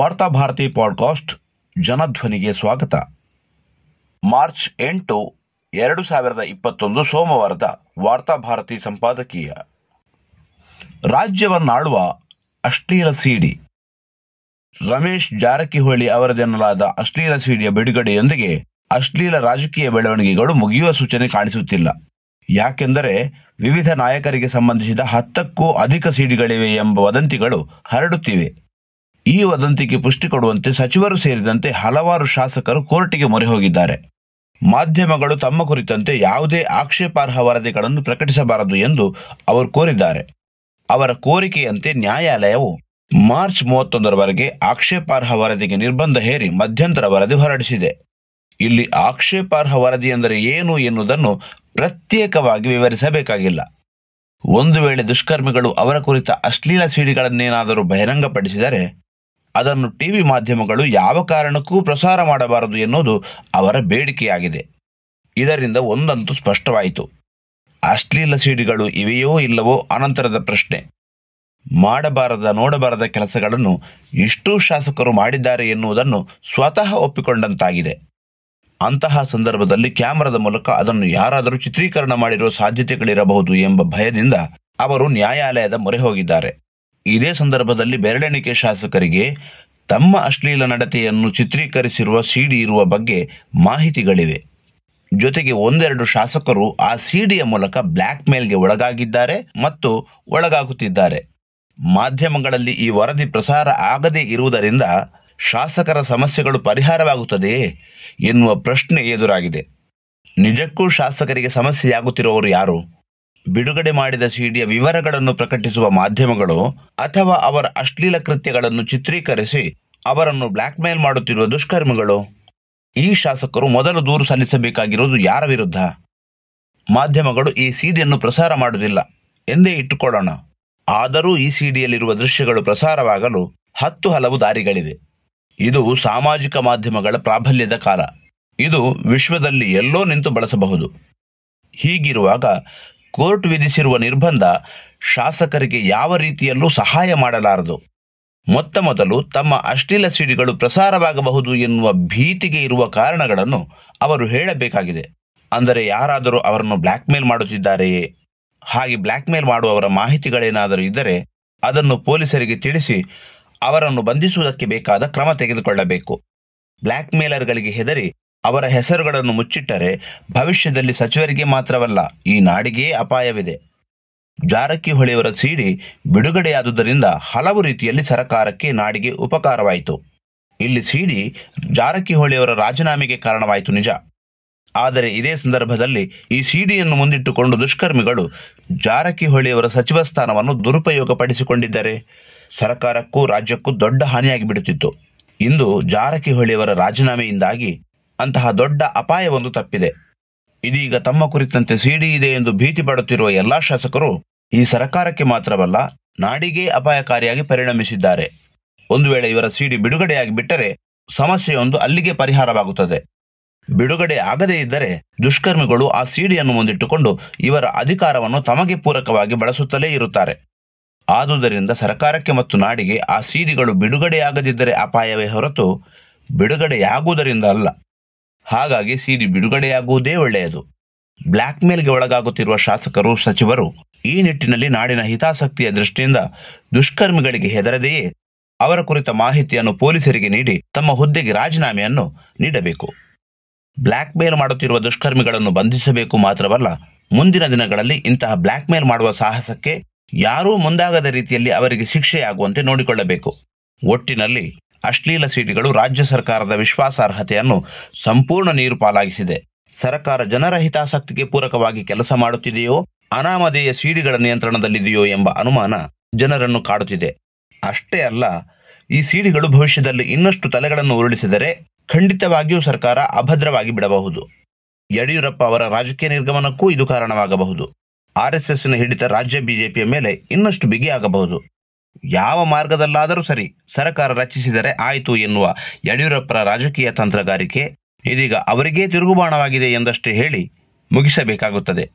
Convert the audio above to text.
ವಾರ್ತಾ ಭಾರತಿ ಪಾಡ್ಕಾಸ್ಟ್ ಜನಧ್ವನಿಗೆ ಸ್ವಾಗತ. ಮಾರ್ಚ್ ಎಂಟು, ಎರಡು ಸಾವಿರದ ಇಪ್ಪತ್ತೊಂದು ಸೋಮವಾರದ ವಾರ್ತಾ ಭಾರತಿ ಸಂಪಾದಕೀಯ. ರಾಜ್ಯವನ್ನಾಳುವ ಅಶ್ಲೀಲ ಸಿಡಿ. ರಮೇಶ್ ಜಾರಕಿಹೊಳಿ ಅವರದೆನ್ನಲಾದ ಅಶ್ಲೀಲ ಸಿಡಿಯ ಬಿಡುಗಡೆಯೊಂದಿಗೆ ಅಶ್ಲೀಲ ರಾಜಕೀಯ ಬೆಳವಣಿಗೆಗಳು ಮುಗಿಯುವ ಸೂಚನೆ ಕಾಣಿಸುತ್ತಿಲ್ಲ. ಯಾಕೆಂದರೆ ವಿವಿಧ ನಾಯಕರಿಗೆ ಸಂಬಂಧಿಸಿದ ಹತ್ತಕ್ಕೂ ಅಧಿಕ ಸಿಡಿಗಳಿವೆ ಎಂಬ ವದಂತಿಗಳು ಹರಡುತ್ತಿವೆ. ಈ ವದಂತಿಗೆ ಪುಷ್ಟಿ ಕೊಡುವಂತೆ ಸಚಿವರು ಸೇರಿದಂತೆ ಹಲವಾರು ಶಾಸಕರು ಕೋರ್ಟಿಗೆ ಮೊರೆ ಹೋಗಿದ್ದಾರೆ. ಮಾಧ್ಯಮಗಳು ತಮ್ಮ ಕುರಿತಂತೆ ಯಾವುದೇ ಆಕ್ಷೇಪಾರ್ಹ ವರದಿಗಳನ್ನು ಪ್ರಕಟಿಸಬಾರದು ಎಂದು ಅವರು ಕೋರಿದ್ದಾರೆ. ಅವರ ಕೋರಿಕೆಯಂತೆ ನ್ಯಾಯಾಲಯವು ಮಾರ್ಚ್ ಮೂವತ್ತೊಂದರವರೆಗೆ ಆಕ್ಷೇಪಾರ್ಹ ವರದಿಗೆ ನಿರ್ಬಂಧ ಹೇರಿ ಮಧ್ಯಂತರ ವರದಿ ಹೊರಡಿಸಿದೆ. ಇಲ್ಲಿ ಆಕ್ಷೇಪಾರ್ಹ ವರದಿ ಎಂದರೆ ಏನು ಎನ್ನುವುದನ್ನು ಪ್ರತ್ಯೇಕವಾಗಿ ವಿವರಿಸಬೇಕಾಗಿಲ್ಲ. ಒಂದು ವೇಳೆ ದುಷ್ಕರ್ಮಿಗಳು ಅವರ ಕುರಿತ ಅಶ್ಲೀಲ ಸಿಡಿಗಳನ್ನೇನಾದರೂ ಬಹಿರಂಗಪಡಿಸಿದರೆ ಅದನ್ನು ಟಿವಿ ಮಾಧ್ಯಮಗಳು ಯಾವ ಕಾರಣಕ್ಕೂ ಪ್ರಸಾರ ಮಾಡಬಾರದು ಎನ್ನುವುದು ಅವರ ಬೇಡಿಕೆಯಾಗಿದೆ. ಇದರಿಂದ ಒಂದಂತೂ ಸ್ಪಷ್ಟವಾಯಿತು. ಅಶ್ಲೀಲ ಸಿಡಿಗಳು ಇವೆಯೋ ಇಲ್ಲವೋ ಅನಂತರದ ಪ್ರಶ್ನೆ. ಮಾಡಬಾರದ ನೋಡಬಾರದ ಕೆಲಸಗಳನ್ನು ಇಷ್ಟೂ ಶಾಸಕರು ಮಾಡಿದ್ದಾರೆ ಎನ್ನುವುದನ್ನು ಸ್ವತಃ ಒಪ್ಪಿಕೊಂಡಂತಾಗಿದೆ. ಅಂತಹ ಸಂದರ್ಭದಲ್ಲಿ ಕ್ಯಾಮರಾದ ಮೂಲಕ ಅದನ್ನು ಯಾರಾದರೂ ಚಿತ್ರೀಕರಣ ಮಾಡಿರುವ ಸಾಧ್ಯತೆಗಳಿರಬಹುದು ಎಂಬ ಭಯದಿಂದ ಅವರು ನ್ಯಾಯಾಲಯದ ಮೊರೆ ಹೋಗಿದ್ದಾರೆ. ಇದೇ ಸಂದರ್ಭದಲ್ಲಿ ಬೆರಳೆಣಿಕೆ ಶಾಸಕರಿಗೆ ತಮ್ಮ ಅಶ್ಲೀಲ ನಡತೆಯನ್ನು ಚಿತ್ರೀಕರಿಸಿರುವ ಸಿಡಿ ಇರುವ ಬಗ್ಗೆ ಮಾಹಿತಿಗಳಿವೆ. ಜೊತೆಗೆ ಒಂದೆರಡು ಶಾಸಕರು ಆ ಸಿಡಿಯ ಮೂಲಕ ಬ್ಲ್ಯಾಕ್ ಮೇಲ್ಗೆ ಒಳಗಾಗಿದ್ದಾರೆ ಮತ್ತು ಒಳಗಾಗುತ್ತಿದ್ದಾರೆ. ಮಾಧ್ಯಮಗಳಲ್ಲಿ ಈ ವರದಿ ಪ್ರಸಾರ ಆಗದೇ ಇರುವುದರಿಂದ ಶಾಸಕರ ಸಮಸ್ಯೆಗಳು ಪರಿಹಾರವಾಗುತ್ತದೆಯೇ ಎನ್ನುವ ಪ್ರಶ್ನೆ ಎದುರಾಗಿದೆ. ನಿಜಕ್ಕೂ ಶಾಸಕರಿಗೆ ಸಮಸ್ಯೆಯಾಗುತ್ತಿರುವವರು ಯಾರು? ಬಿಡುಗಡೆ ಮಾಡಿದ ಸಿಡಿಯ ವಿವರಗಳನ್ನು ಪ್ರಕಟಿಸುವ ಮಾಧ್ಯಮಗಳು ಅಥವಾ ಅವರ ಅಶ್ಲೀಲ ಕೃತ್ಯಗಳನ್ನು ಚಿತ್ರೀಕರಿಸಿ ಅವರನ್ನು ಬ್ಲ್ಯಾಕ್ ಮೇಲ್ ಮಾಡುತ್ತಿರುವ ದುಷ್ಕರ್ಮಿಗಳು. ಈ ಶಾಸಕರು ಮೊದಲು ದೂರು ಸಲ್ಲಿಸಬೇಕಾಗಿರುವುದು ಯಾರ ವಿರುದ್ಧ? ಮಾಧ್ಯಮಗಳು ಈ ಸಿಡಿಯನ್ನು ಪ್ರಸಾರ ಮಾಡುವುದಿಲ್ಲ. ಎಂದೇ ಇಟ್ಟುಕೊಳ್ಳೋಣ. ಆದರೂ ಈ ಸಿಡಿಯಲ್ಲಿರುವ ದೃಶ್ಯಗಳು ಪ್ರಸಾರವಾಗಲು ಹತ್ತು ಹಲವು ದಾರಿಗಳಿವೆ. ಇದು ಸಾಮಾಜಿಕ ಮಾಧ್ಯಮಗಳ ಪ್ರಾಬಲ್ಯದ ಕಾಲ. ಇದು ವಿಶ್ವದಲ್ಲಿ ಎಲ್ಲೋ ನಿಂತು ಬಳಸಬಹುದು. ಹೀಗಿರುವಾಗ ಕೋರ್ಟ್ ವಿಧಿಸಿರುವ ನಿರ್ಬಂಧ ಶಾಸಕರಿಗೆ ಯಾವ ರೀತಿಯಲ್ಲೂ ಸಹಾಯ ಮಾಡಲಾರದು. ಮೊತ್ತ ಮೊದಲು ತಮ್ಮ ಅಶ್ಲೀಲ ಸಿಡಿಗಳು ಪ್ರಸಾರವಾಗಬಹುದು ಎನ್ನುವ ಭೀತಿಗೆ ಇರುವ ಕಾರಣಗಳನ್ನು ಅವರು ಹೇಳಬೇಕಾಗಿದೆ. ಅಂದರೆ ಯಾರಾದರೂ ಅವರನ್ನು ಬ್ಲ್ಯಾಕ್ ಮೇಲ್ ಮಾಡುತ್ತಿದ್ದಾರೆಯೇ? ಹಾಗೆ ಬ್ಲ್ಯಾಕ್ಮೇಲ್ ಮಾಡುವವರ ಮಾಹಿತಿಗಳೇನಾದರೂ ಇದ್ದರೆ ಅದನ್ನು ಪೊಲೀಸರಿಗೆ ತಿಳಿಸಿ ಅವರನ್ನು ಬಂಧಿಸುವುದಕ್ಕೆ ಬೇಕಾದ ಕ್ರಮ ತೆಗೆದುಕೊಳ್ಳಬೇಕು. ಬ್ಲ್ಯಾಕ್ಮೇಲರ್ಗಳಿಗೆ ಹೆದರಿ ಅವರ ಹೆಸರುಗಳನ್ನು ಮುಚ್ಚಿಟ್ಟರೆ ಭವಿಷ್ಯದಲ್ಲಿ ಸಚಿವರಿಗೆ ಮಾತ್ರವಲ್ಲ, ಈ ನಾಡಿಗೆ ಅಪಾಯವಿದೆ. ಜಾರಕಿಹೊಳಿಯವರ ಸೀಡಿ ಬಿಡುಗಡೆಯಾದುದರಿಂದ ಹಲವು ರೀತಿಯಲ್ಲಿ ಸರಕಾರಕ್ಕೆ ನಾಡಿಗೆ ಉಪಕಾರವಾಯಿತು. ಇಲ್ಲಿ ಸೀಡಿ ಜಾರಕಿಹೊಳಿಯವರ ರಾಜೀನಾಮೆಗೆ ಕಾರಣವಾಯಿತು ನಿಜ. ಆದರೆ ಇದೇ ಸಂದರ್ಭದಲ್ಲಿ ಈ ಸಿಡಿಯನ್ನು ಮುಂದಿಟ್ಟುಕೊಂಡು ದುಷ್ಕರ್ಮಿಗಳು ಜಾರಕಿಹೊಳಿಯವರ ಸಚಿವ ಸ್ಥಾನವನ್ನು ದುರುಪಯೋಗಪಡಿಸಿಕೊಂಡಿದ್ದರೆ ಸರ್ಕಾರಕ್ಕೂ ರಾಜ್ಯಕ್ಕೂ ದೊಡ್ಡ ಹಾನಿಯಾಗಿ ಬಿಡುತ್ತಿತ್ತು ಇಂದು ಜಾರಕಿಹೊಳಿಯವರ ರಾಜೀನಾಮೆಯಿಂದಾಗಿ ಅಂತಹ ದೊಡ್ಡ ಅಪಾಯವೊಂದು ತಪ್ಪಿದೆ. ಇದೀಗ ತಮ್ಮ ಕುರಿತಂತೆ ಸಿಡಿ ಇದೆ ಎಂದು ಭೀತಿ ಪಡುತ್ತಿರುವ ಎಲ್ಲಾ ಶಾಸಕರು ಈ ಸರ್ಕಾರಕ್ಕೆ ಮಾತ್ರವಲ್ಲ, ನಾಡಿಗೆ ಅಪಾಯಕಾರಿಯಾಗಿ ಪರಿಣಮಿಸಿದ್ದಾರೆ. ಒಂದು ವೇಳೆ ಇವರ ಸಿಡಿ ಬಿಡುಗಡೆಯಾಗಿ ಬಿಟ್ಟರೆ ಸಮಸ್ಯೆಯೊಂದು ಅಲ್ಲಿಗೆ ಪರಿಹಾರವಾಗುತ್ತದೆ. ಬಿಡುಗಡೆ ಆಗದೇ ಇದ್ದರೆ ದುಷ್ಕರ್ಮಿಗಳು ಆ ಸಿಡಿಯನ್ನು ಮುಂದಿಟ್ಟುಕೊಂಡು ಇವರ ಅಧಿಕಾರವನ್ನು ತಮಗೆ ಪೂರಕವಾಗಿ ಬಳಸುತ್ತಲೇ ಇರುತ್ತಾರೆ. ಆದುದರಿಂದ ಸರ್ಕಾರಕ್ಕೆ ಮತ್ತು ನಾಡಿಗೆ ಆ ಸಿಡಿಗಳು ಬಿಡುಗಡೆಯಾಗದಿದ್ದರೆ ಅಪಾಯವೇ ಹೊರತು ಬಿಡುಗಡೆಯಾಗುವುದರಿಂದ ಅಲ್ಲ. ಹಾಗಾಗಿ ಸಿಡಿ ಬಿಡುಗಡೆಯಾಗುವುದೇ ಒಳ್ಳೆಯದು. ಬ್ಲ್ಯಾಕ್ ಮೇಲ್ಗೆ ಒಳಗಾಗುತ್ತಿರುವ ಶಾಸಕರು, ಸಚಿವರು ಈ ನಿಟ್ಟಿನಲ್ಲಿ ನಾಡಿನ ಹಿತಾಸಕ್ತಿಯ ದೃಷ್ಟಿಯಿಂದ ದುಷ್ಕರ್ಮಿಗಳಿಗೆ ಹೆದರದೆಯೇ ಅವರ ಕುರಿತ ಮಾಹಿತಿಯನ್ನು ಪೊಲೀಸರಿಗೆ ನೀಡಿ ತಮ್ಮ ಹುದ್ದೆಗೆ ರಾಜೀನಾಮೆಯನ್ನು ನೀಡಬೇಕು. ಬ್ಲ್ಯಾಕ್ ಮೇಲ್ ಮಾಡುತ್ತಿರುವ ದುಷ್ಕರ್ಮಿಗಳನ್ನು ಬಂಧಿಸಬೇಕು ಮಾತ್ರವಲ್ಲ, ಮುಂದಿನ ದಿನಗಳಲ್ಲಿ ಇಂತಹ ಬ್ಲ್ಯಾಕ್ ಮೇಲ್ ಮಾಡುವ ಸಾಹಸಕ್ಕೆ ಯಾರೂ ಮುಂದಾಗದ ರೀತಿಯಲ್ಲಿ ಅವರಿಗೆ ಶಿಕ್ಷೆಯಾಗುವಂತೆ ನೋಡಿಕೊಳ್ಳಬೇಕು. ಒಟ್ಟಿನಲ್ಲಿ ಅಶ್ಲೀಲ ಸಿಡಿಗಳು ರಾಜ್ಯ ಸರ್ಕಾರದ ವಿಶ್ವಾಸಾರ್ಹತೆಯನ್ನು ಸಂಪೂರ್ಣ ನೀರು ಪಾಲಾಗಿಸಿದೆ ಸರ್ಕಾರ ಜನರ ಹಿತಾಸಕ್ತಿಗೆ ಪೂರಕವಾಗಿ ಕೆಲಸ ಮಾಡುತ್ತಿದೆಯೋ, ಅನಾಮಧೇಯ ಸಿಡಿಗಳ ನಿಯಂತ್ರಣದಲ್ಲಿದೆಯೋ ಎಂಬ ಅನುಮಾನ ಜನರನ್ನು ಕಾಡುತ್ತಿದೆ. ಅಷ್ಟೇ ಅಲ್ಲ, ಈ ಸಿಡಿಗಳು ಭವಿಷ್ಯದಲ್ಲಿ ಇನ್ನಷ್ಟು ತಲೆಗಳನ್ನು ಉರುಳಿಸಿದರೆ ಖಂಡಿತವಾಗಿಯೂ ಸರ್ಕಾರ ಅಭದ್ರವಾಗಿ ಬಿಡಬಹುದು. ಯಡಿಯೂರಪ್ಪ ಅವರ ರಾಜಕೀಯ ನಿರ್ಗಮನಕ್ಕೂ ಇದು ಕಾರಣವಾಗಬಹುದು. ಆರ್ಎಸ್ಎಸ್ನ ಹಿಡಿತ ರಾಜ್ಯ ಬಿಜೆಪಿಯ ಮೇಲೆ ಇನ್ನಷ್ಟು ಬಿಗಿಯಾಗಬಹುದು. ಯಾವ ಮಾರ್ಗದಲ್ಲಾದರೂ ಸರಿ ಸರ್ಕಾರ ರಚಿಸಿದರೆ ಆಯಿತು ಎನ್ನುವ ಯಡಿಯೂರಪ್ಪರ ರಾಜಕೀಯ ತಂತ್ರಗಾರಿಕೆ ಇದೀಗ ಅವರಿಗೇ ತಿರುಗುಬಾಣವಾಗಿದೆ ಎಂದಷ್ಟೇ ಹೇಳಿ ಮುಗಿಸಬೇಕಾಗುತ್ತದೆ.